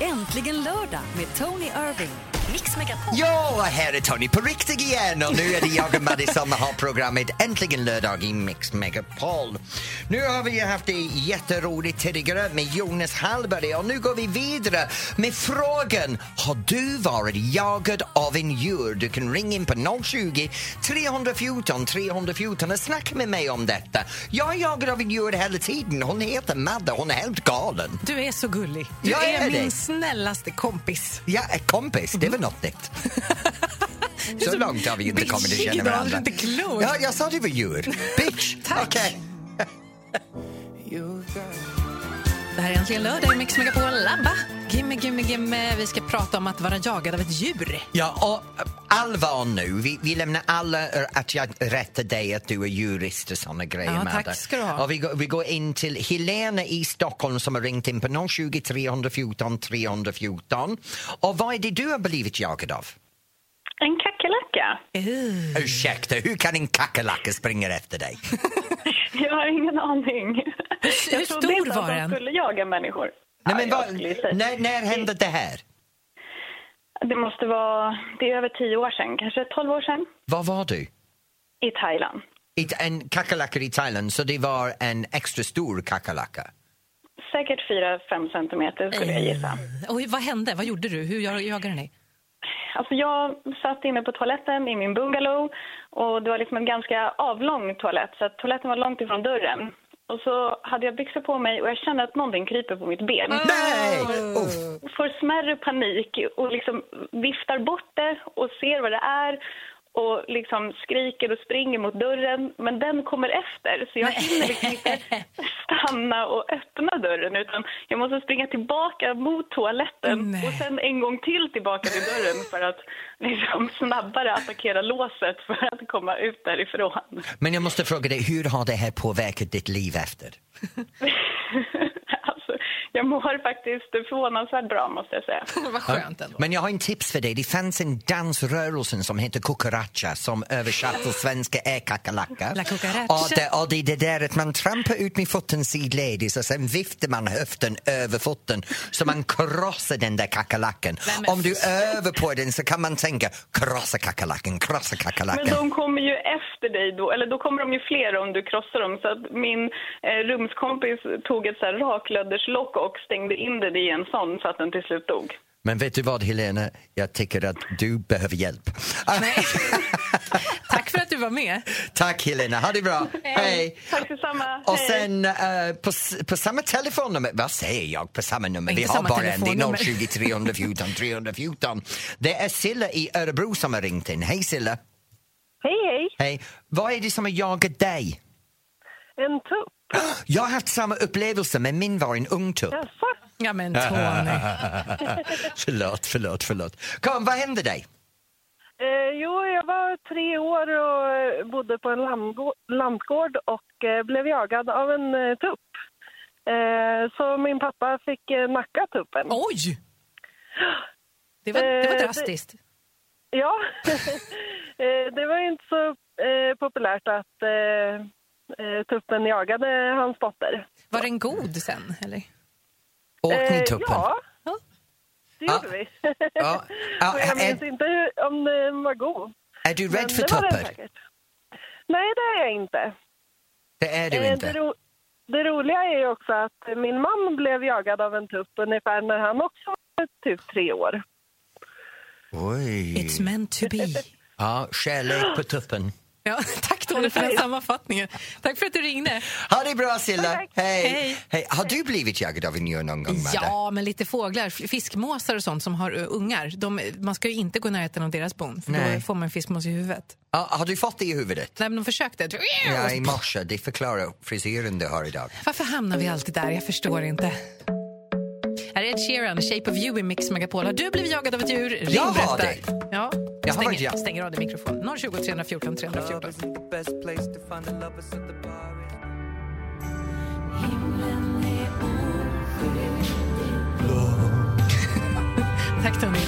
Äntligen lördag med Tony Irving. Mix Megapol. Ja, här är Tony på riktigt igen och nu är det jag och Maddie som har programmet Äntligen lördag i Mix Megapol. Nu har vi haft det jätteroligt tidigare med Jonas Hallberg och nu går vi vidare med frågan Har du varit jagad av en djur? Du kan ringa in på 020 314 314 och snacka med mig om detta. Jag är jagad av en djur hela tiden. Hon heter Madde, hon är helt galen. Du är så gullig. Du Jag är, är min det. snällaste kompis. Ja, kompis, det var något nytt. Så långt har vi inte kommit att känna varandra. inte klok. Ja, jag sa det var djur. Bitch! Tack. Okej. Det här är äntligen lördag i Mix Megapol. Labba! Gimme, gimme, gimme. Vi ska prata om att vara jagad av ett djur. Ja, och äh, allvar nu. Vi, vi lämnar alla att jag rättar dig att du är jurist och såna grejer. Ja, tack ska du ha. Och vi, går, vi går in till Helena i Stockholm som har ringt in på 020 314 314. Och vad är det du har blivit jagad av? En kackerlacka. Uh. Ursäkta, hur kan en kackerlacka springa efter dig? Jag har ingen aning. hur jag trodde stor inte var att den? de skulle jaga människor. Nej, men Ja, vad, när, när hände det här? Det måste vara... Det är över tio år sedan, kanske tolv år sedan, Var var du? i Thailand. I, en kackerlacka i Thailand, så det var en extra stor kackerlacka? Säkert fyra, fem centimeter skulle jag gissa. Oj, vad hände? Vad gjorde du? Hur jag- jagade dig? Alltså jag satt inne på toaletten i min bungalow och det var liksom en ganska avlång toalett så att toaletten var långt ifrån dörren. Och så hade jag byxor på mig och jag kände att någonting kryper på mitt ben. Nej! Uff. får smärre panik och liksom viftar bort det och ser vad det är och liksom skriker och springer mot dörren. Men den kommer efter så jag hinner liksom inte stanna och öppna dörren utan jag måste springa tillbaka mot toaletten Nej. och sen en gång till tillbaka till dörren för att liksom snabbare attackera låset för att komma ut därifrån. Men jag måste fråga dig, hur har det här påverkat ditt liv efter? mår faktiskt förvånansvärt bra måste jag säga. vad skönt ändå. Men jag har en tips för dig. Det fanns en dansrörelse som heter cucaracha som översatt till svenska är kackerlacka. Och det, och det är det där att man trampar ut med foten sidledes och sen viftar man höften över foten så man krossar den där kackerlackan. Men- Om du övar på den så kan man tänka krossa kackerlackan, krossa Men kackerlackan. de kommer ju efter dig då, eller då kommer de ju fler om du krossar dem. Så att min eh, rumskompis tog ett så här raklödderslock och stängde in det i en sån så att den till slut dog. Men vet du vad Helena, jag tycker att du behöver hjälp. Tack för att du var med. Tack Helena, ha det bra. Hej. Tack detsamma. Och Hej. sen eh, på, på samma telefonnummer, vad säger jag på samma nummer? Inte Vi har bara en, det är telefonnummer. 020 314 314. Det är Silla i Örebro som har ringt in. Hej Silla. Hej, hej. Hej. Vad är det som har jagat dig? En tupp. Jag har haft samma upplevelse men min var en ung tupp. Ja, men Tony. förlåt, förlåt, förlåt. Kom, vad hände dig? Eh, jo, jag var tre år och eh, bodde på en lantgård och eh, blev jagad av en eh, tupp. Eh, så min pappa fick nacka tuppen. Oj! Det var, det var Eh, det- drastiskt. Ja, det var inte så eh, populärt att tuppen jagade hans dotter. Var den god sen? Eller? Åt ni Eh, tuppen? Ja, det gjorde vi. Ja. Ja, och jag minns inte hur, om den var god. Är du rädd för säkert. Nej, det är jag inte. Det är du Eh, inte. Det, ro- det roliga är ju också att min man blev jagad av en tupp ungefär när han också var typ tre år. Oj. It's meant to be. Ja, kärlek på tuppen. Ja, tack Tony för den sammanfattningen. Tack för att du ringde. Ha det bra Silla. Hej. Hej. Hej. Har du blivit jagad av en djur någon gång Madde? Ja, men lite fåglar, fiskmåsar och sånt som har uh, ungar. De, man ska ju inte gå i närheten av deras bon, för Nej. då får man en fiskmås i huvudet. Ja, har du fått det i huvudet? Nej, men de försökte. Ja, i morse. Det förklarar frisyren du har idag. Varför hamnar vi alltid där? Jag förstår inte. Här är Ed Sheeran, Shape of you i Mix Megapol. Har du blivit jagad av ett djur? Ring Jag har berätta. det. Ja. Jag har Stäng, varit jag- stänger av din mikrofon. 020 314 314. Tack Tony.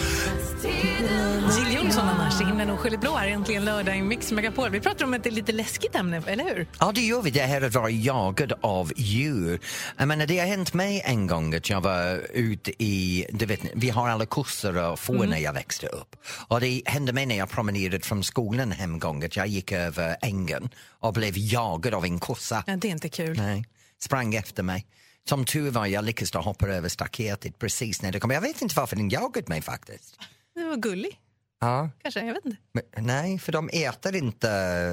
Jill Johnson Kanske himlen oskyldigt blå här äntligen lördag i Mix Megapol. Vi pratar om ett lite läskigt ämne, eller hur? Ja, det gör vi. Det här att vara jagad av djur. Jag menar, det har hänt mig en gång att jag var ute i... Du vet, vi har alla kossor och får när jag växte upp. Och det hände mig när jag promenerade från skolan hemgång att jag gick över ängen och blev jagad av en kossa. Ja, det är inte kul. Nej, sprang efter mig. Som tur var jag lyckades hoppa över staketet precis när det kom. Jag vet inte varför den jagade mig faktiskt. Det var gullig, Ja, kanske. Jag vet inte. men, nej, för de äter inte...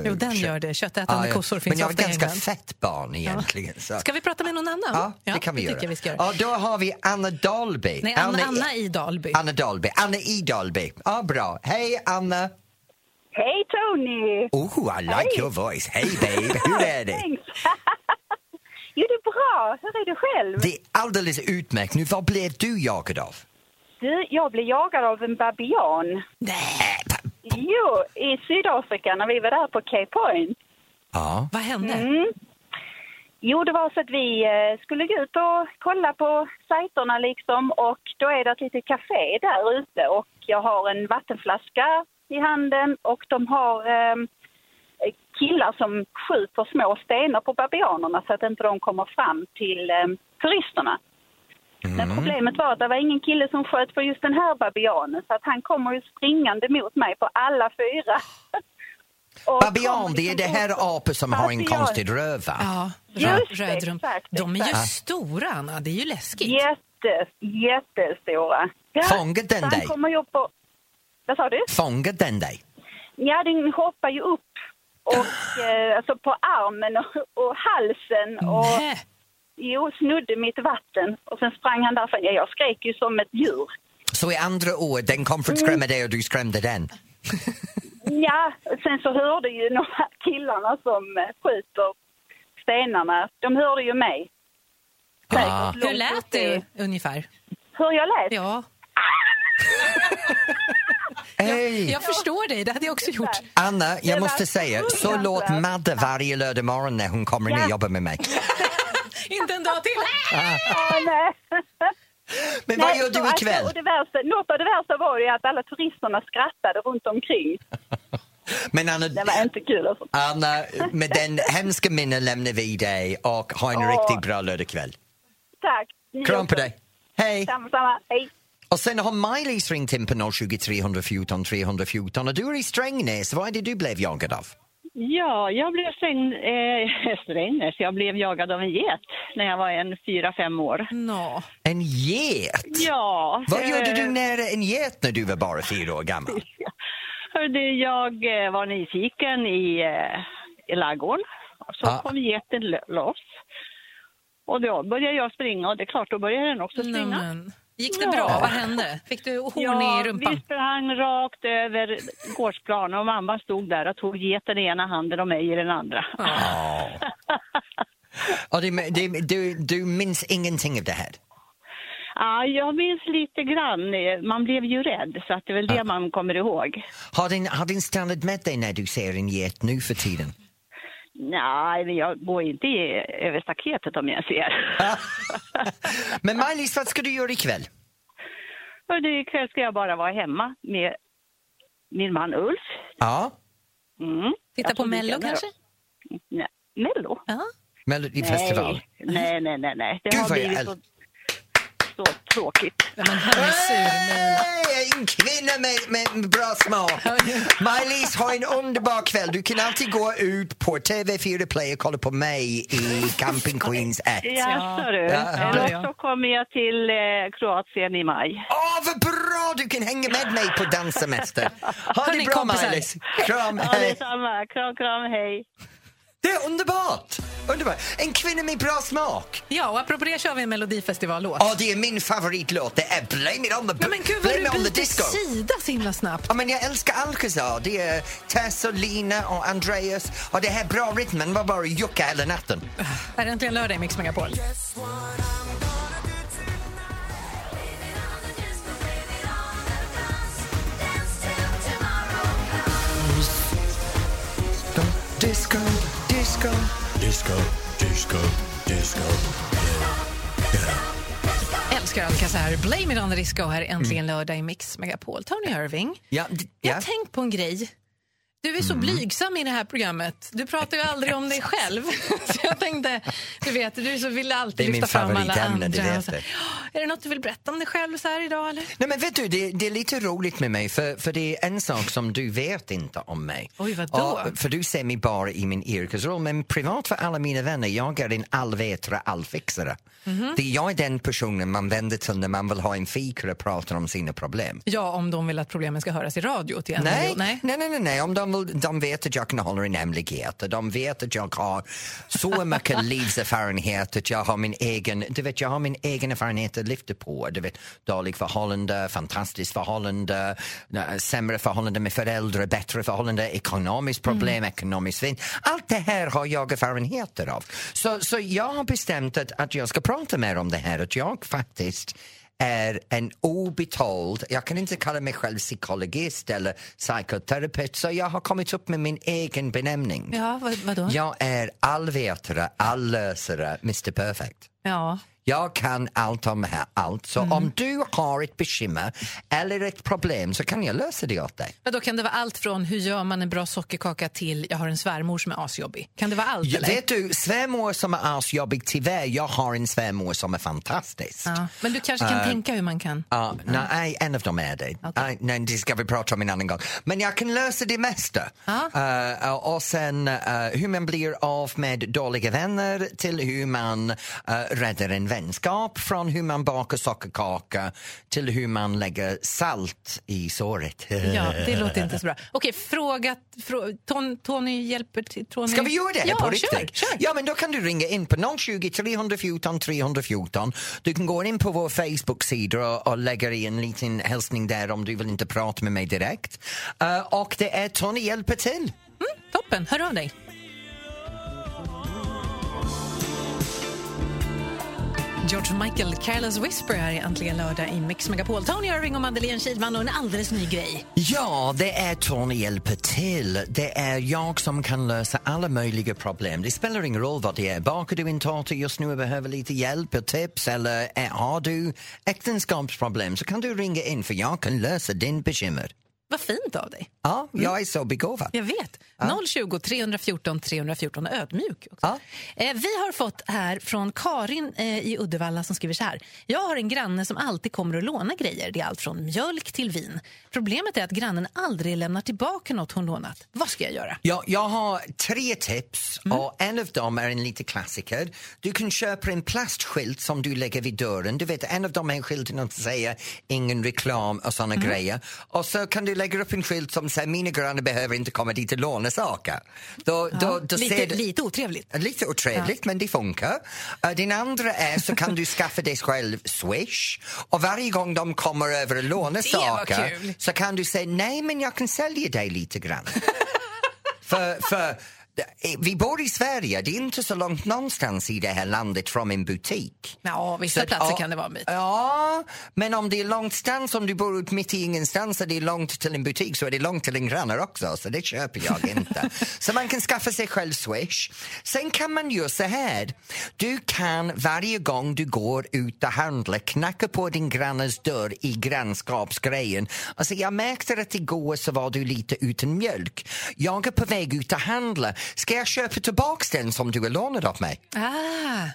Jo, den kött. gör det. Köttätande Ja, ja. kossor Men finns jag var ofta i ganska England. fett barn egentligen. Så. Ska vi prata med någon annan? Ja, det kan vi det göra. jag vi ska göra. Ja, då har vi Anna Dahlby. Nej, Anna, Anna i Dalby. Anna Dahlby. Anna i Dahlby. Ja, bra. Hej, Anna. Hej Tony! Oh, I like your voice. Hej, babe. Hur är det? Jo, det är bra. Hur är det själv? Det är alldeles utmärkt. Nu, vad blev du jagad av? Du, jag blev jagad av en babian. Nej. Jo, i Sydafrika när vi var där på Cape Point. Ja. Vad hände? Mm. Jo, det var så att vi eh, skulle gå ut och kolla på sajterna liksom och då är det ett litet café där ute och jag har en vattenflaska i handen och de har eh, killar som skjuter små stenar på babianerna så att inte de kommer fram till eh, turisterna. Men problemet var att det var ingen kille som sköt på just den här babianen så att han kommer ju springande mot mig på alla fyra. Och Babian, det är det liksom här bort- apor som har en konstig röv, va? Ja, Just röd, det, exakt, De är ju exakt. stora, Anna. Det är ju läskigt. Jätte, jättestora. Ja, Fångade den dig? kommer upp. Vad sa du? Fångade den dig? Ja, den hoppar ju upp och, eh, alltså på armen och, och halsen och Nej. Jo, snudde mitt vatten. Och sen sprang han därifrån. Ja, jag skrek ju som ett djur. Så i andra ord, den kom för att skrämma dig och du skrämde den? Ja, sen så hörde ju de här killarna som eh, skjuter stenarna, de hörde ju mig. Ah. Hur lät det ungefär? Hur jag lät? Ja, Hej! jag förstår dig. Det hade jag också gjort. Anna, jag måste säga, så låt Madde varje lördag morgon när hon kommer Ja. och jobbar med mig. Inte en dag till. Ja, nej. Men vad Nej, gör du alltså, ikväll? och det värsta, något av det värsta var ju att alla turisterna skrattade runt omkring. Men Anna, Det var inte kul alltså. Anna, med den hemska minnen lämnar vi dig och ha en Åh. riktigt bra lördagkväll. Tack. Kram på dig. Hej! Samma, samma. Hej. Och sen har Miley's ringt in på 020 314 314 och du är i Strängnäs. Vad är det du blev jagad av? Ja, jag blev sträng, eh, Strängnäs. Jag blev jagad av en get när jag var en fyra, fem år. Nå. En get? Ja. Vad gjorde eh, du nära en get när du var bara fyra år gammal? Hörde, jag eh, var nyfiken i, eh, i ladugården. Och Så Ah. kom geten lo- loss. Och då började jag springa och det är klart, då började den också springa. men. Gick det Ja. bra? Vad hände? Fick du horn Ja, i rumpan? vi sprang rakt över gårdsplanen och mamma stod där och tog geten i ena handen och mig i den andra. Ja. Och det, det, du, du minns ingenting av det här? Ja, jag minns lite grann. Man blev ju rädd, så att det är väl det man kommer ihåg. Har din, har din stannat med dig när du ser en get nu för tiden? Nej, men jag går inte i, över staketet om jag ser. Men Miley, vad ska du göra ikväll? Och det, ikväll ska jag bara vara hemma med min man Ulf. Ja, Mm. Titta Jag på Mello kanske? Nej, Mello? Ja. Melodifestival. Nej, nej, nej, nej. Det Gud, har vad jag blivit så, så tråkigt. Ja, men han är sur. Men... Hey, en kvinna med, med bra smak! Miley, ha en underbar kväll. Du kan alltid gå ut på TV4 Play och kolla på mig i Camping Queens 1. Ja, så du. Ja, ja. Eller Ja. så kommer jag till eh, Kroatien i maj. Åh, vad bra! Du kan hänga med mig på danssemester. Ha det bra. Miley. Kram, Ja, hej. detsamma. Kram, kram, hej. Det är underbart! underbart! En kvinna med bra smak. Ja, och apropå det kör vi en melodifestivallåt. Ja, det är min favoritlåt. Det är Blame it on the, Nej, men gud vad du byter sida så himla snabbt. Ja, men jag älskar Alcazar. Det är Tess och Lina och Andreas. Och det här bra rytmen var bara jucka hela natten. Är äntligen lördag i Mix Megapol. Disco, disco. Disco, disco, disco. Oscar Alcazar, Blame it on the disco här äntligen lördag i Mix Megapol. Tony Irving, Ja, jag ja. har tänkt på en grej. Du är så blygsam i det här programmet. Du pratar ju aldrig om dig själv. Så jag tänkte, du vet, du så vill alltid Det är min lyfta fram alla favoritämne, andra. du vet och så. det. Är det något du vill berätta om dig själv så här idag? Eller? Nej, men vet du, det, det är lite roligt med mig för, för det är en sak som du vet inte om mig. Oj, vadå? Och, för du ser mig bara i min yrkesroll men privat för alla mina vänner, jag är en allvetare, allfixare. Mhm. det, jag är den personen man vänder till när man vill ha en fika och pratar om sina problem. Ja, om de vill att problemen ska höras i radio till Nej, nej, nej, nej, nej. Om de, vill, de vet att jag kan hålla en hemlighet och de vet att jag har så mycket livserfarenhet att jag har min egen, du vet, jag har min egen erfarenhet att lyfta på. Du vet, dålig förhållande, fantastiskt förhållande, sämre förhållande med föräldrar, bättre förhållande, ekonomiskt problem, ekonomisk vinst. Allt det här har jag erfarenheter av. Så, så jag har bestämt att, att jag ska prata mer om det här, att jag faktiskt är en obetald, jag kan inte kalla mig själv psykologist eller psykoterapeut, så jag har kommit upp med min egen benämning. Ja, vad, vadå? Jag är allvetare, allösare, Mr Perfect. Ja. Jag kan allt om här, allt. Så Mm. om du har ett bekymmer eller ett problem så kan jag lösa det åt dig. Men då kan det vara allt från hur gör man en bra sockerkaka till jag har en svärmor som är asjobbig. Kan det vara allt? Ja, vet du, svärmor som är asjobbig, tyvärr, jag har en svärmor som är fantastisk. Ja. Men du kanske kan Eh, tänka hur man kan? Ja, nej, en av dem är det. Nej, nej, det ska vi prata om en annan gång. Men jag kan lösa det mesta. Eh, och sen eh, hur man blir av med dåliga vänner till hur man uh, räddar en vänskap, från hur man bakar sockerkaka till hur man lägger salt i såret. Ja, det låter inte så bra. Okej, fråga... Frå, Ton, Tony hjälper till... Tony. Ska vi göra det ja, på riktigt? Kör, kör. Ja, men då kan du ringa in på 020 314 314. Du kan gå in på vår Facebook-sida och, och lägga i en liten hälsning där om du vill inte prata med mig direkt. Eh, och det är Tony hjälper till. Toppen, hör av dig. George Michael, Careless Whisper här i Äntligen lördag i Mix Megapol. Tony Irving och Madeleine Kihlman och en alldeles ny grej. Ja, det är Tony hjälper till. Det är jag som kan lösa alla möjliga problem. Det spelar ingen roll vad det är. Bakar du en tårta just nu och behöver lite hjälp och tips eller har du äktenskapsproblem så kan du ringa in för jag kan lösa din bekymmer. Vad fint av dig. Ja, jag är så begåvad. Jag vet. 020 314 314 och ödmjuk. Också. Ja. Eh, vi har fått här från Karin eh, i Uddevalla som skriver så här. Jag har en granne som alltid kommer och lånar grejer. Det är allt från mjölk till vin. Problemet är att grannen aldrig lämnar tillbaka något hon lånat. Vad ska jag göra? Ja, jag har tre tips och en av dem är en lite klassiker. Du kan köpa en plastskylt som du lägger vid dörren. Du vet, en av dem är en skylt som säger ingen reklam och såna grejer. Och så kan du lägga upp en skylt som säger mina grannar behöver inte komma dit och låna saker. Då, då, då lite, ser lite otrevligt. Lite otrevligt, men det funkar. Uh, den andra är så kan du skaffa dig själv Swish och varje gång de kommer över och lånar saker så kan du säga nej men jag kan sälja dig lite grann. för, för vi bor i Sverige, det är inte så långt någonstans i det här landet från en butik. Ja, vissa Så att, platser ja, kan det vara en bit. Ja, men om det är långstans, om du bor ut mitt i ingenstans och det är långt till en butik så är det långt till en granne också, så det köper jag inte. så man kan skaffa sig själv Swish. Sen kan man göra så här. Du kan varje gång du går ut och handlar knacka på din grannes dörr i grannskapsgrejen. Alltså jag märkte att igår så var du lite utan mjölk. Jag är på väg ut och handla. Ska jag köpa tillbaks den som du har lånat av mig? Ah,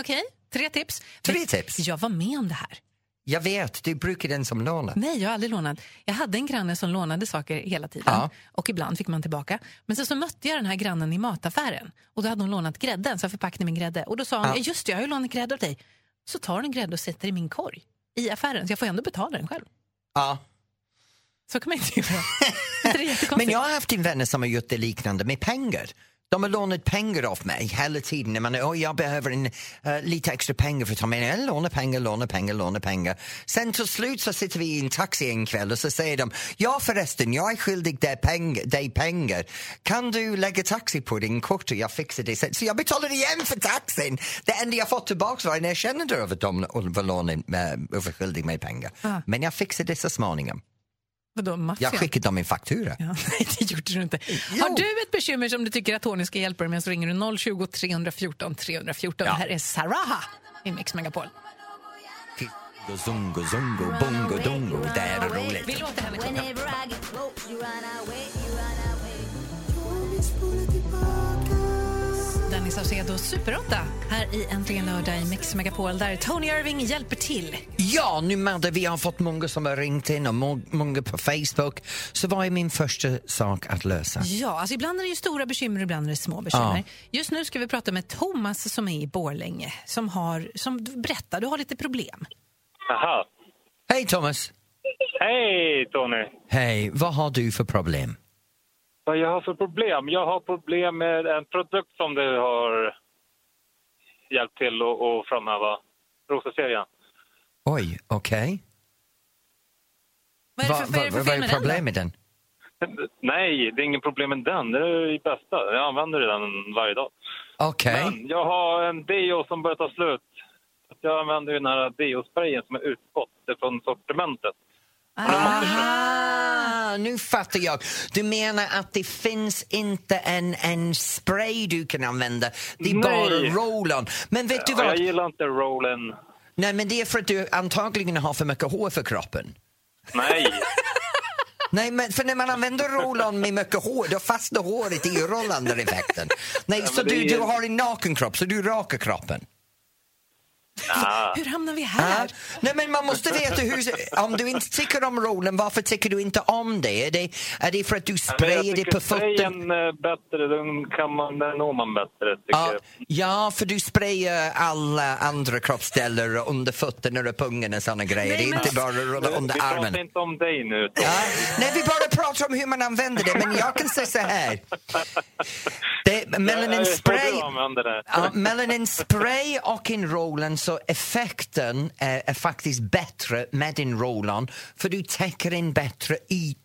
Okej, tre tips. Tre Men tips. Jag var med om det här. Jag vet, du brukar den som lånar. Nej, jag har aldrig lånat. Jag hade en granne som lånade saker hela tiden Ja. och ibland fick man tillbaka. Men sen så mötte jag den här grannen i mataffären och då hade hon lånat grädden så jag förpackade min grädde och då sa hon, ja. just det, jag har ju lånat grädde av dig. Så tar hon en grädde och sätter i min korg i affären så jag får ändå betala den själv. Ja. Så kan man inte göra. Jättekonstigt? Men jag har haft en vänner som har gjort det liknande med pengar. De har lånat pengar av mig hela tiden. När man, oh, jag behöver en, eh, lite extra pengar för att ta med Jag lånar pengar, lånar pengar, lånar pengar. Sen till slut så sitter vi i en taxi en kväll och så säger de Ja förresten, jag är skyldig dig pengar, dig pengar. Kan du lägga taxi på din kort och jag fixar det sen. Så jag betalar igen för taxin. Det enda jag fått tillbaka var en erkännande av att de var äh, var skyldig mig pengar. Ah. Men jag fixade det så småningom. Vadå? Jag skickade dem en faktura. Ja, nej, det gjorde du inte. Jo. Har du ett bekymmer som du tycker att Tony ska hjälpa dig med så ringer du 020 314 314. Ja. Det här är Saraha i Mix Megapol. Zungo, zungo, bongo, dongo. Det är roligt. Vi låter henne sjunga. Saucedo, Super 8, här i Äntligen lördag i Mix Megapol där Tony Irving hjälper till. Ja, nu Madde, vi har fått många som har ringt in och må- många på Facebook. Så vad är min första sak att lösa? Ja, alltså ibland är det ju stora bekymmer, ibland är det små bekymmer. Ja. Just nu ska vi prata med Thomas som är i Borlänge, som har, som berättar, du har lite problem. Aha. Hej Thomas! Hej Tony! Hej, vad har du för problem? Vad jag har för problem? Jag har problem med en produkt som du har hjälpt till att att framhäva. Rosa-serien. Oj, okej. Vad är det för, vad är det för fel med den problemet med den? Nej, det är ingen problem med den. Det är det bästa. Jag använder den varje dag. Okej. Men jag har en deo som börjar ta slut. Jag använder ju den här deosprayen som är utgått från sortimentet. Aha, nu fattar jag. Du menar att det finns inte en, en spray du kan använda, det är Nej. bara roll-on. Men vet du Ja, jag vad? gillar inte rollen. Nej, men det är för att du antagligen har för mycket hår för kroppen. Nej. Nej, men för när man använder roll-on med mycket hår, då fastnar håret i rollande-effekten. Nej, Ja, så du, är- du har en nakenkropp, så du rakar kroppen. Ah. Hur hamnar vi här? Nej, men man måste veta hur... Om du inte tycker om rollen, varför tycker du inte om det? Är det, är det för att du Men sprayar det på foten? sprayen är bättre, den kan man, den når man bättre tycker Ja, jag. ja, för du sprayar alla andra kroppsdelar under fötterna och pungen och såna grejer. det är inte bara under Vi pratar armen. inte om dig nu. Ja, nej, vi bara pratar om hur man använder det, men jag kan säga så här. Det, så spray... Ja, mellan en spray och en roll-on så effekten är, är faktiskt bättre med en roll-on för du täcker en bättre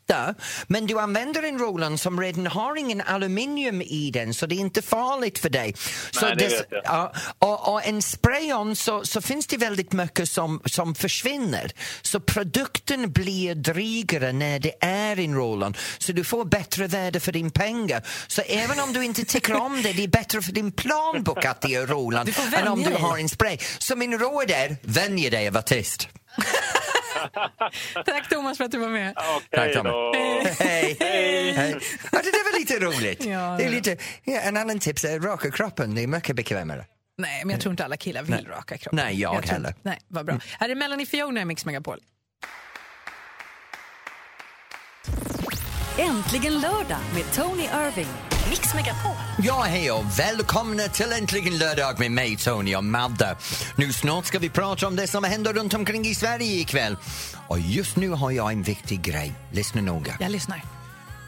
yta. Men du använder en roll-on som redan har ingen aluminium i den så det är inte farligt för dig. Så Nej, det dess- vet jag. Ja, och, och en spray-on så, så finns det väldigt mycket som, som försvinner. Så produkten blir drygare när det är en roll-on. Så du får bättre värde för din pengar. Så även om du inte tycker om det, det är bättre för din planbok att det är får än om du har en spray. Så min råd är, vänj dig att vara tyst. Tack Thomas för att du var med. Okej Tack, Tommy. då. Hej! Hej. Ja, det var lite roligt. Ja, det är lite, ja, en annan tips är raka kroppen, det är mycket bekvämare. Nej, men jag tror inte alla killar vill Nej. raka kroppen. Nej, jag tror- heller. Nej, vad bra. Här är Melanie Fiona i Mix Megapol. Äntligen lördag med Tony Irving. Mix Megapol. Ja, hej och välkomna till Äntligen lördag med mig, Tony och Madde. Nu snart ska vi prata om det som händer runt omkring i Sverige ikväll. Och just nu har jag en viktig grej. Lyssna noga. Jag lyssnar.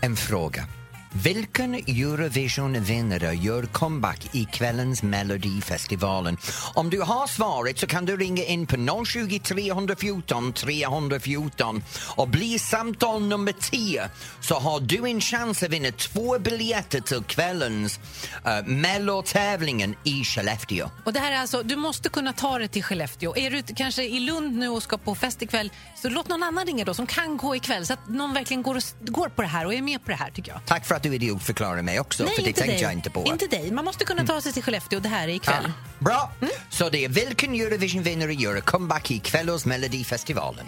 En fråga. Vilken Eurovision-vinnare gör comeback i kvällens Melodifestivalen? Om du har svaret så kan du ringa in på 020 314 314 och bli samtal nummer 10 så har du en chans att vinna två biljetter till kvällens uh, Mello-tävlingen i Skellefteå. Och det här är alltså, du måste kunna ta det till Skellefteå. Är du kanske i Lund nu och ska på fest ikväll, så låt någon annan ringa då som kan gå ikväll så att någon verkligen går, och, går på det här och är med på det här tycker jag. Tack för att du idiotförklarar mig också, för det tänkte dig. jag inte på. Inte dig. Man måste kunna ta sig till Skellefteå. Det här är ikväll. Ah, bra! Så det är vilken Eurovision-vinnare gör comeback i kvällens Melodifestivalen?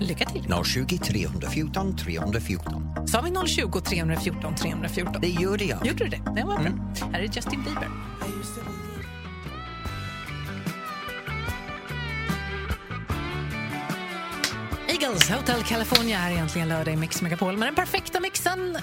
Lycka till. 020 314 314. Sa vi 020 314 314? Det gjorde jag. Gjorde du det? Det var bra. Här är Justin Bieber. Eagles Hotel California är egentligen lördag i Mix Megapol med den perfekta mixen.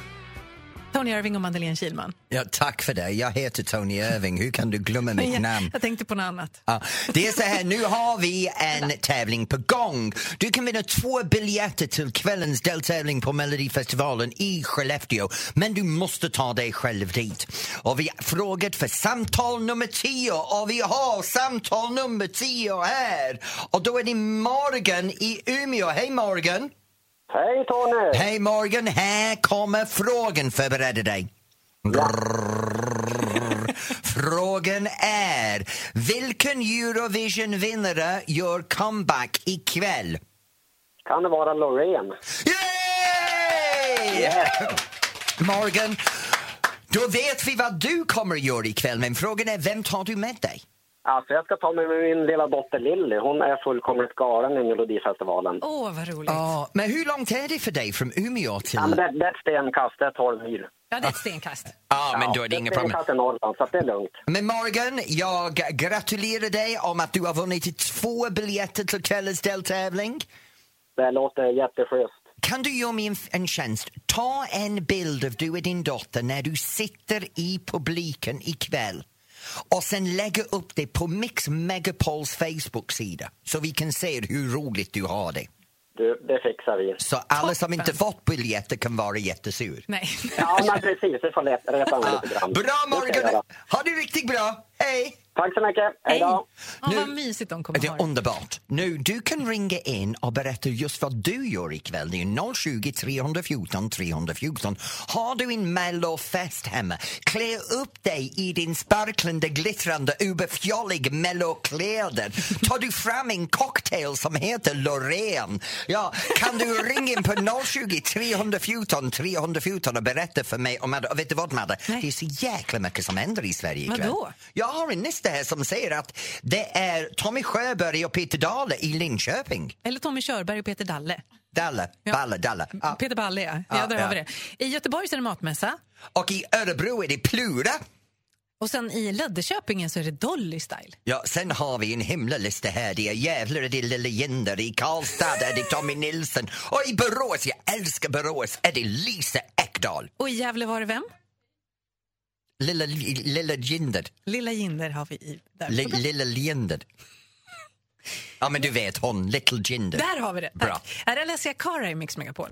Tony Irving och Madeleine Kilman. Ja, tack för det. Jag heter Tony Irving. Hur kan du glömma mitt Jag, namn? jag tänkte på något annat. Ja, det är så här, nu har vi en tävling på gång. Du kan vinna två biljetter till kvällens deltävling på Melodifestivalen i Skellefteå. Men du måste ta dig själv dit. Och vi har frågat för samtal nummer 10 och vi har samtal nummer 10 här. Och då är det Morgan i Umeå. Hej Morgan! Hej Tony! Hej Morgan, här kommer frågan. Förbered dig. Frågan är, vilken Eurovision-vinnare gör comeback ikväll? Kan det vara Loreen? Yay! Morgan, då vet vi vad du kommer göra ikväll, men frågan är vem tar du med dig? Alltså jag ska ta med mig min lilla dotter Lilly. Hon är fullkomligt galen i Melodifestivalen. Åh, vad roligt. Ja, men hur långt är det för dig från Umeå till... Ja, men det, det är ett stenkast, det är 12 mil. Ja, det är ett stenkast. Ja, men då är det inga ett problem. stenkast i Norrland, så att det är lugnt. Men Morgan, jag gratulerar dig om att du har vunnit två biljetter till kvällens deltävling. Det låter jätteschysst. Kan du göra mig en, en tjänst? Ta en bild av du och din dotter när du sitter i publiken ikväll och sen lägga upp det på Mix Megapols Facebook-sida så vi kan se hur roligt du har det. Du, det fixar vi. Så alla som inte fått biljetter kan vara jättesur. Nej. Ja, men precis. Vi får mig lite grann. Bra Det Morgan! Ha det riktigt bra! Hej! Tack så mycket. Hej då. Ja, Nu- vad mysigt de kommer Det ha är det. underbart. Nu, du kan ringa in och berätta just vad du gör ikväll. Det är 020 314 314. Har du en mellofest hemma, klä upp dig i din sparklande, glittrande, överfjollig mellokläder. Tar du fram en cocktail som heter Loreen, ja, kan du ringa in på 020 314 314 och berätta för mig om... Och vet du vad, Madde? Nej. Det är så jäkla mycket som händer i Sverige ikväll. Vadå? Jag har en lista här som säger att det är Tommy Sjöberg och Peter Dahle i Linköping. Eller Tommy Körberg och Peter Dalle. Dalle, Ja. Balle, Dalle. Ja. Peter Balle, ja. Ja, ja, där ja. det. I Göteborg så är det matmässa. Och i Örebro är det Plura. Och sen i Löddeköpingen så är det Dolly Style. Ja, sen har vi en himla lista här. Det är Gävle, det är Lille Jinder, i Karlstad är det Tommy Nilsson och i Borås, jag älskar Borås, är det Lisa Ekdahl. Och i Gävle var det vem? Lilla, lilla Jinder. Lilla Jinder har vi i. Där, Li, lilla Jinder. Ja, men du vet hon, Little Jinder. där har vi det. Bra. Tack. Här är Alessia Cara i Mix Megapol.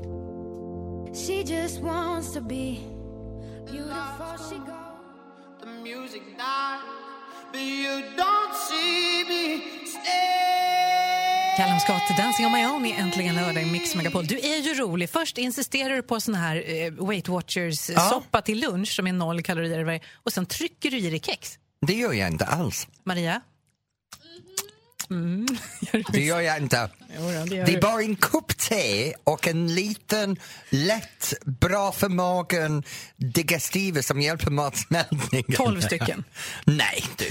She just wants to be beautiful. She goes. the music dies, but you don't see me stay. Callum Scott, Dancing on my own är äntligen lördag i Mix Megapol. Du är ju rolig. Först insisterar du på sån här eh, Weight Watchers Ja. soppa till lunch som är noll kalorier i och sen trycker du i dig kex. Det gör jag inte alls. Maria? Mm. Gör Det gör jag inte. Jo det gör Det är bara en kopp te och en liten, lätt, bra för magen digestive som hjälper matsmältningen. 12 stycken. Nej, du.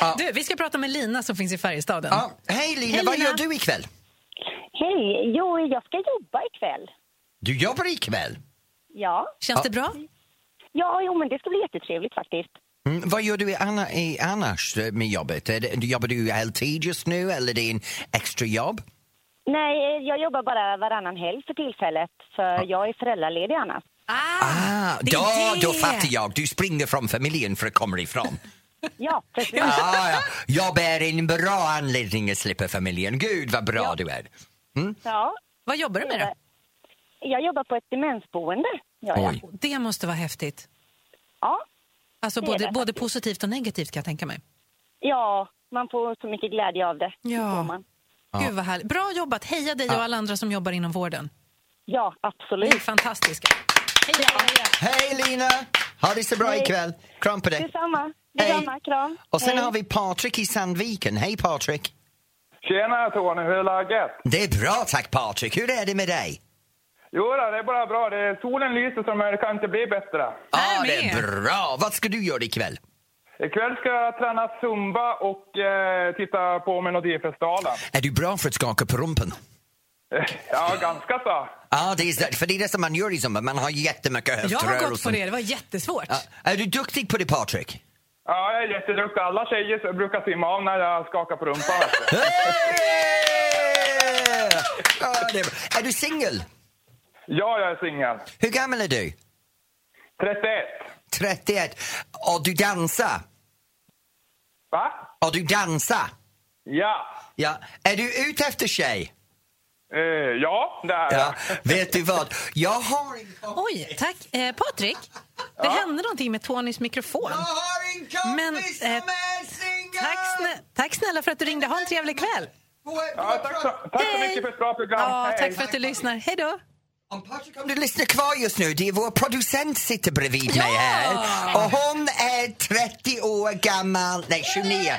Ja. Du, vi ska prata med Lina som finns i Färjestaden. Ja. Hej Lina, Hej, vad Lina. gör du ikväll? Hej! Jo, jag ska jobba ikväll. Du jobbar ikväll? Ja. Känns Ja. det bra? Ja, jo, men det ska bli jättetrevligt faktiskt. Mm, vad gör du i anna, i annars eh, med jobbet? Det, jobbar du heltid just nu eller är det en extra jobb? Nej, jag jobbar bara varannan helg för tillfället, för jag är föräldraledig annars. Ah, det är då, det. då fattar jag. Du springer från familjen för att komma ifrån. Ja, precis. ah, ja. Jobb är en bra anledning att slippa familjen. Gud vad bra du är. Ja. Vad jobbar du med då? Jag jobbar på ett demensboende. Ja, ja. Oj. Det måste vara häftigt. ja. Alltså både, både positivt och negativt kan jag tänka mig. ja, man får så mycket glädje av det. Ja. Man. Gud vad härligt. Bra jobbat. Heja dig och alla andra som jobbar inom vården. Ja, Ni är absolut. fantastiska. Heja, heja. Hej Lina! Ha det så bra Hej. ikväll. Kram på dig. Detsamma. Hej. Detsamma. Kram. Och sen Hej. har vi Patrik i Sandviken. Hej Patrik! Tjena Tony, hur är läget? Det är bra tack Patrik. Hur är det med dig? Jo då, det är bara bra. Det är, solen lyser som det kan inte bli bättre. Ja, det är bra. Vad ska du göra ikväll? Ikväll ska jag träna zumba och eh, titta på Melodifestivalen. Är du bra för att skaka på rumpen? Ja, ganska så. Ja, det är, så- för det är det som man gör i zumba. Man har jättemycket Jag har höftrörelser. gått på det. Det var jättesvårt. Ja, är du duktig på det Patrik? Ja, jag är jätteduktig. Alla tjejer brukar simma av när jag skakar på rumpan. vet du. Hey! Ja, det är, bra. är du singel? Ja, jag är singel. Hur gammal är du? 31. 31. Och du dansar? Va? Och du dansar? Ja. Ja. Är du ute efter tjej? Eh, ja, det är Ja. Vet du vad? Jag har en Oj, tack. Eh, Patrik, det hände någonting med Tonys mikrofon. Jag har en kompis Men, eh, som är singel! Tack, snä tack snälla för att du ringde. Ha en trevlig kväll. Ja, tack, så, tack så mycket för ett bra program. Ja, Hej. tack för att du lyssnar. Hej då. Om Patrik, om du lyssnar kvar just nu, det är vår producent sitter bredvid Ja! mig här. Och hon är 30 år gammal, nej 29.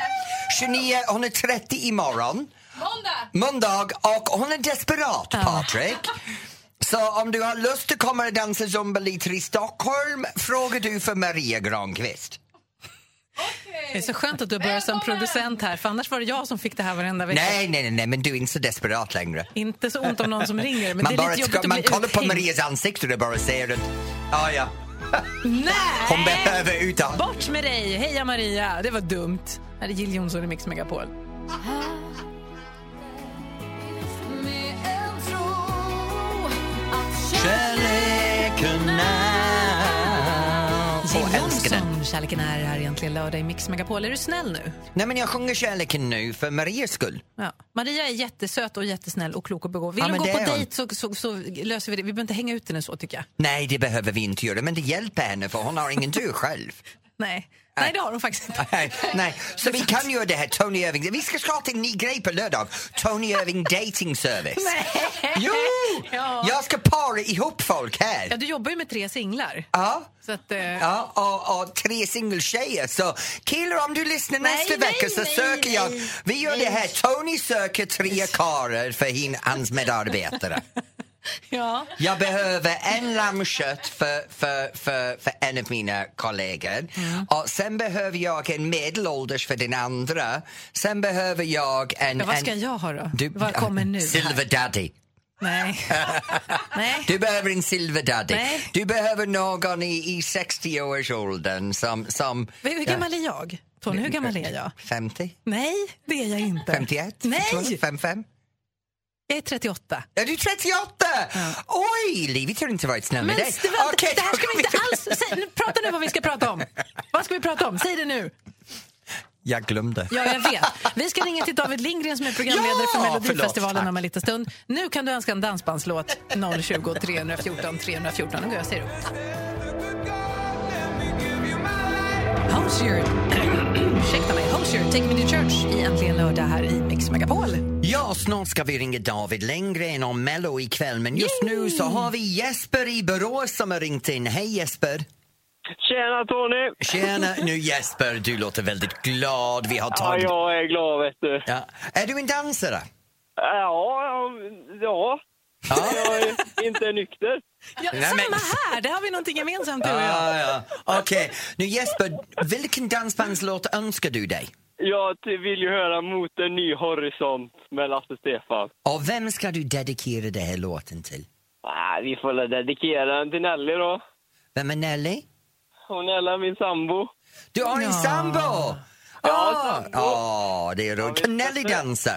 29, hon är 30 imorgon. Måndag! Måndag, och hon är desperat Patrik. Så om du har lust att komma och dansa zumba lite i Stockholm frågar du för Maria Granqvist. Det är så skönt att du börjar som producent här, för annars var det jag som fick det här varenda vecka. Nej, nej, nej, men du är inte så desperat längre. Inte så ont om någon som ringer, men man det är bara lite jobbigt ska, att man kollar på. Marias ansikte och bara ser att ah, ja, Nej! hon behöver utan. Bort med dig! Heja Maria! Det var dumt. Här är Jill Johnson i Mix Megapol. Kärleken är... Kärleken är här egentligen lördag i Mix Megapol. Är du snäll nu? Nej, men jag sjunger kärleken nu för Marias skull. Ja. Maria är jättesöt och jättesnäll och klok och begåvad. Vill Ja, hon gå på dejt så, så, så löser vi det. Vi behöver inte hänga ut henne så tycker jag. Nej, det behöver vi inte göra, men det hjälper henne för hon har ingen tur själv. Nej, Nej det har hon faktiskt inte. Nej, nej, så vi kan göra det här Tony Irving. Vi ska starta en ny grej på lördag. Tony Irving dating service. Nej. Jo! Ja. Jag ska para ihop folk här. Ja, du jobbar ju med tre singlar. Ja. Så att, eh, Ja, och, och tre singeltjejer. Så killar, om du lyssnar Nej, nästa nej, vecka så nej, söker jag... Vi gör det här. Tony söker tre karlar för hin, hans medarbetare. ja. Jag behöver en lammkött för, för, för, för en av mina kollegor. Och sen behöver jag en medelålders för den andra. Sen behöver jag en... Ja, vad en, ska jag ha då? Du, vad kommer nu? Silver daddy. Nej. Nej. Du behöver en silver daddy. Nej. Du behöver någon i, i 60-årsåldern som... som Hur gammal är jag? Tony, hur gammal är jag? 50? Nej, det är jag inte. 51? Nej! 55? Jag är 38. Är du 38? Oj, livet har inte varit snäll med dig. det, var, Okej, det här ska vi inte alls... Säg, prata nu vad vi ska prata om. Vad ska vi prata om? Säg det nu. Jag glömde. Ja, jag vet. Vi ska ringa till David Lindgren som är programledare Ja, för Melodifestivalen förlåt, om en liten stund. Nu kan du önska en dansbandslåt 020 314 314. Nu går jag och ser upp. Ursäkta mig, Hosier, Take Me To Church i Äntligen lördag här i Mix Megapol. Ja, snart ska vi ringa David Lindgren om Mello ikväll men just nu så har vi Jesper i Borås som har ringt in. Hej Jesper! Tjena Tony! Tjena! Nu Jesper, du låter väldigt glad. Vi har Ja, tagit... jag är glad vet du. Ja. Är du en dansare? Ja, ja. ja. Jag är inte nykter. Ja, Nej, samma men- här, det har vi någonting gemensamt du och jag. Ah, ja. Okej, nu Jesper, vilken dansbandslåt önskar du dig? Jag vill ju höra Mot en ny horisont med Lasse Stefan. Och vem ska du dedikera den här låten till? Ah, vi får väl dedikera den till Nelly då. Vem är Nelly? Hon är min sambo. Du har en Ja. sambo! Ja, Ah, ah, det är roligt. Kan Nelly dansa?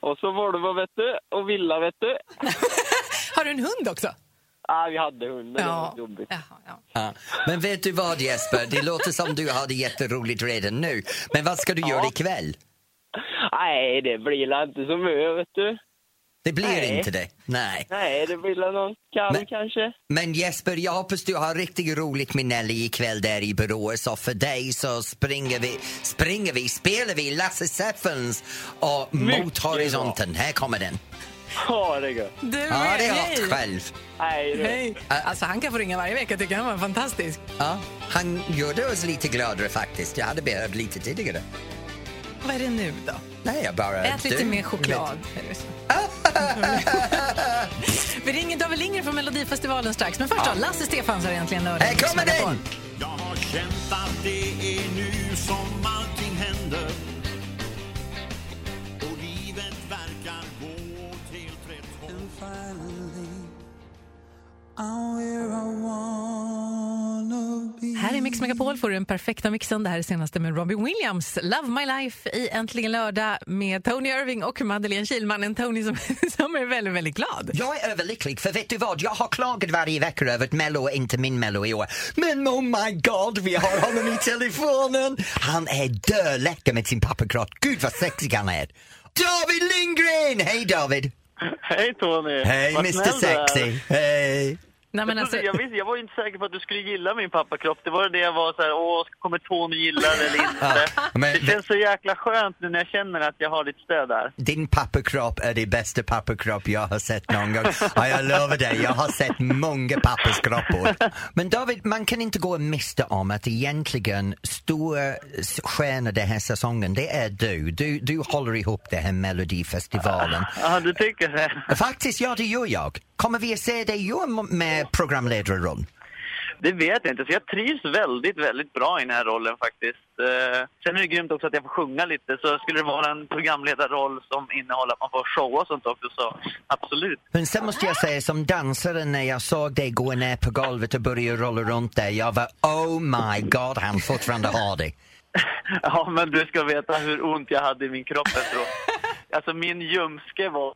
Och så Volvo vet du, och Villa vet du. Har du en hund också? Ah, vi hade hund, men det Ja. var jobbigt. Jaha, ja. Ja. Men vet du vad Jesper, det låter som du har det jätteroligt redan nu. Men vad ska du göra ikväll? Nej, det blir inte så mycket vet du. Det blir Nej. inte det. Nej. Nej, det blir väl någon kall Men- kanske. Men Jesper, jag hoppas du har riktigt roligt med Nelly ikväll där i Borås och för dig så springer vi, springer vi, spelar vi Lasse Steffens och Mot horisonten. Här kommer den. Ha det gött. Du Ja, det är hot själv. Hej. Hej. Alltså han kan få ringa varje vecka, tycker han var fantastisk. Ja, han gjorde oss lite gladare faktiskt. Jag hade behövt lite tidigare. Vad är det nu då? Nej, jag bara... Ät lite du- mer choklad. Är? Vi ringer David Lindgren från Melodifestivalen strax. Men först då, Lasse Stefans har egentligen lördag. Här kommer den! Jag har känt att det är nu som Här i Mix Megapol får du den perfekta mixen. Det här är senaste med Robin Williams. Love My Life i Äntligen lördag med Tony Irving och Madeleine Kilman. En Tony som, som är väldigt, väldigt glad. Jag är överlycklig, för vet du vad? Jag har klagat varje vecka över att Mello är inte min Mello i år. Men oh my god, vi har honom i telefonen! Han är döläcker med sin pappakrock. Gud vad sexig han är! David Lindgren! Hej David! Hej Tony! Hej Mr. Sexy! Hej! Nej, men jag, alltså, jag, visste, jag var inte säker på att du skulle gilla min pappakropp. Det var det jag var så här, åh, kommer Tony gilla det eller inte? men- det känns så jäkla skönt nu när jag känner att jag har ditt stöd där. Din pappakropp är det bästa pappakropp jag har sett någon gång. Ja, jag lovar dig, jag har sett många papperskroppor. Men David, man kan inte gå miste om att egentligen stora stjärna den här säsongen, det är du. Du, du håller ihop den här Melodifestivalen. Ja, du tycker det? Faktiskt, ja det gör jag. Kommer vi att se dig göra m- med programledarroll? Det vet jag inte, så jag trivs väldigt, väldigt bra i den här rollen faktiskt. Eh, sen är det grymt också att jag får sjunga lite, så skulle det vara en programledarroll som innehåller att man får showa och sånt också, så absolut. Men sen måste jag säga som dansare när jag såg dig gå ner på golvet och börja rulla runt där, jag var oh my god, han fortfarande har det. Ja, men du ska veta hur ont jag hade i min kropp efteråt. Alltså min ljumske var...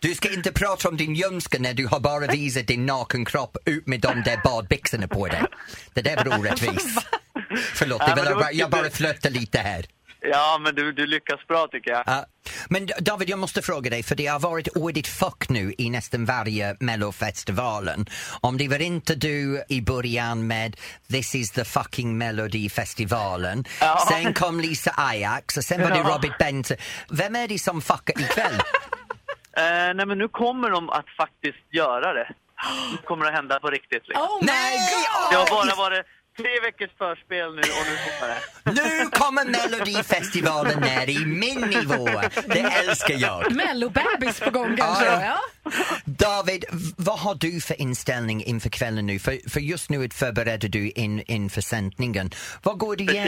Du ska inte prata om din ljumske när du har bara visat din naken kropp ut med de där badbyxorna på dig. Det där var orättvist. Förlåt, Ja, var bara, jag bara flörtar lite här. Ja, men du, du lyckas bra tycker jag. Ja. Men David, jag måste fråga dig, för det har varit ordet fuck nu i nästan varje Mellofestivalen. Om det var inte du i början med This is the fucking Melodifestivalen, Ja. sen kom Lisa Ajax och sen var det. Robert Benson. Vem är det som fuckar ikväll? Eh, nej, men nu kommer de att faktiskt göra det. Nu kommer det att hända på riktigt. Liksom. Oh my Nej! god! Det har bara varit tre veckors förspel nu och nu kommer det. Nu kommer Melodifestivalen ner i min nivå. Det älskar jag. Mellobebis på gång kanske Ja, ja. ja. David, vad har du för inställning inför kvällen nu? För, för just nu förbereder du in, inför sändningen. Vad går du Precis.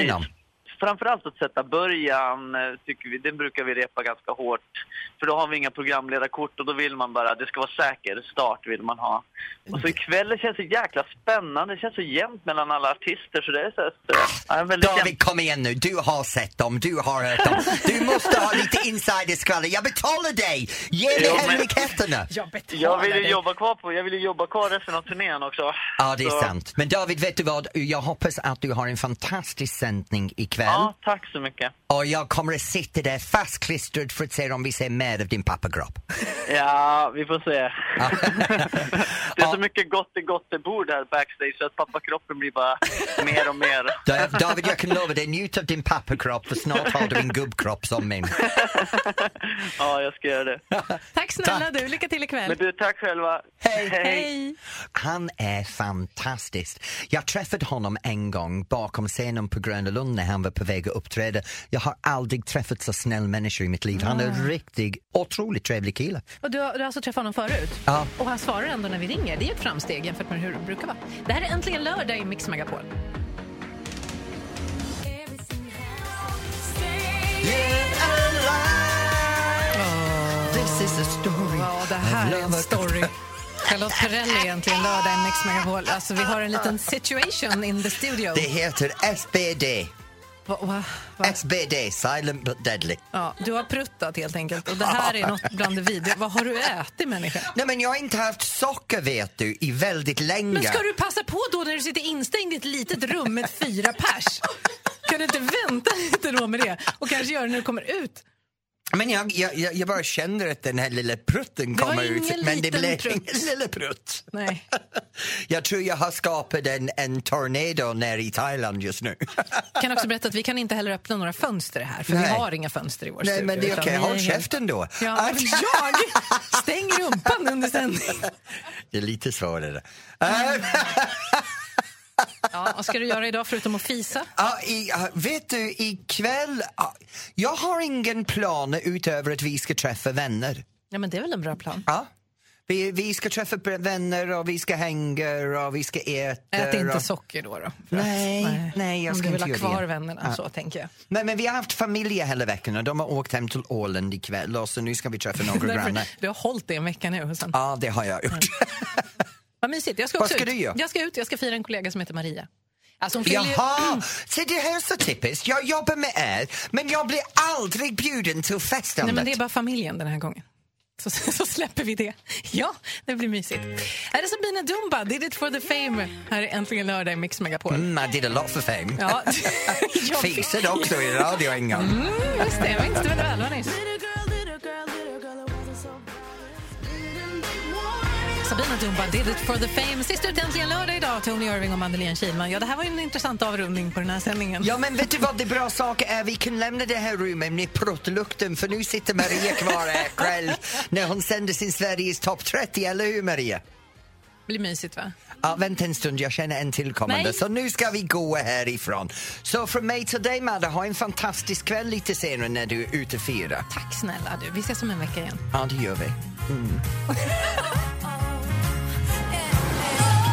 Framförallt att sätta början, eh, tycker vi, den brukar vi repa ganska hårt. För då har vi inga programledarkort och då vill man bara, det ska vara säker start vill man ha. Och så ikväll det känns så jäkla spännande, det känns så jämnt mellan alla artister så det är så här, ja, en väldigt jämnt. David, kom igen nu. Du har sett dem, du har hört dem. Du måste ha lite insiderskvaller. Jag betalar dig! Ge mig Jo, hemligheterna! Jag betalar Jag vill ju jobba kvar på, jag vill ju jobba kvar resten av turnén också. Ja, det är Så- sant. Men David, vet du vad? Jag hoppas att du har en fantastisk sändning ikväll. Ja, tack så mycket. Och jag kommer att sitta där fastklistrad för att se om vi ser mer av din pappakropp. Ja, vi får se. det är så mycket gott i gottebord här backstage så att pappakroppen blir bara mer och mer. Da- David, jag kan lova dig, njut av din pappakropp för snart har du en gubbkropp som min. Ja, jag ska göra det. Tack snälla du, lycka till ikväll. Men du, tack själva. Hej. Hej! Han är fantastisk. Jag träffade honom en gång bakom scenen på Gröna Lund när han var på väg att uppträda. Jag har aldrig träffat så snäll människa i mitt liv. Han är en riktig, otroligt trevlig kille. Och du, har- du har alltså träffat honom förut? Ja. Och han svarar ändå när vi ringer. Det är ett framsteg jämfört med hur det brukar vara. Det här är Äntligen lördag i Mix Megapol. Ja, det här är en story. Charlotte Perrelli egentligen lördag i Mix Megapol. Alltså vi har en liten situation in the studio. Det heter SBD. Va, va, va? SBD, silent but deadly. Ja, du har pruttat helt enkelt. Och det här är något bland det vidriga. Vad har du ätit människa? Nej men jag har inte haft socker vet du i väldigt länge. Men ska du passa på då när du sitter instängd i ett litet rum med fyra pers? Kan du inte vänta lite då med det och kanske göra det när du kommer ut? Men jag, jag, jag bara känner att den här lilla prutten kommer ut. Men det blev prutt. ingen lilla prutt. Nej. Jag tror jag har skapat en, en tornado nere i Thailand just nu. Kan också berätta att vi kan inte heller öppna några fönster här för vi Nej. har inga fönster i vår Nej studio. men det är okej, vi är håll käften då. Ja, jag stäng rumpan under sändning. Det är lite svårare. Ja, vad ska du göra idag förutom att fisa? Ja, i, ja, vet du, ikväll... ja, jag har ingen plan utöver att vi ska träffa vänner. Ja, men det är väl en bra plan? Ja. Vi, vi ska träffa vänner och vi ska hänga och vi ska äta. Ät inte och... socker då. då Nej, att- nej, jag Om ska du vill inte ha göra kvar det. vännerna, Ja. så tänker jag. Nej, men vi har haft familjer hela veckan och de har åkt hem till Åland ikväll och så nu ska vi träffa några grannar. du har hållit det en vecka nu. Sen. Ja, det har jag gjort. Vad mysigt. Jag ska Vad också ska ut. du göra? Jag ska ut. Jag ska fira en kollega som heter Maria. Alltså hon fyller ju- Jaha, se det här är så typiskt. Jag jobbar med er, men jag blir aldrig bjuden till Nej, festandet. men det är bara familjen den här gången. Så, så släpper vi det. Ja, det blir mysigt. Här är Sabina Dumba, Did it for the fame. Här är äntligen lördag i Mix Megapol. Mm, I did a lot for fame. Ja, jag Fixade också i radio en gång. Mm, just det, jag minns det väl. nyss. Sabina Dumba, Did it for the fame. Sist ut äntligen lördag idag, Tony Irving och Madeleine Kihlman. Ja, det här var en intressant avrundning på den här sändningen. Ja, men vet du vad det bra sak är? Vi kan lämna det här rummet med pruttlukten för nu sitter Maria kvar här kväll när hon sänder sin Sveriges topp 30, eller hur Maria? blir mysigt, va? Ja, vänta en stund, jag känner en tillkommande. Nej. Så nu ska vi gå härifrån. Så från mig till dig Madde, ha en fantastisk kväll lite senare när du är ute och firar. Tack snälla du. Vi ses om en vecka igen. Ja, det gör vi. Mm.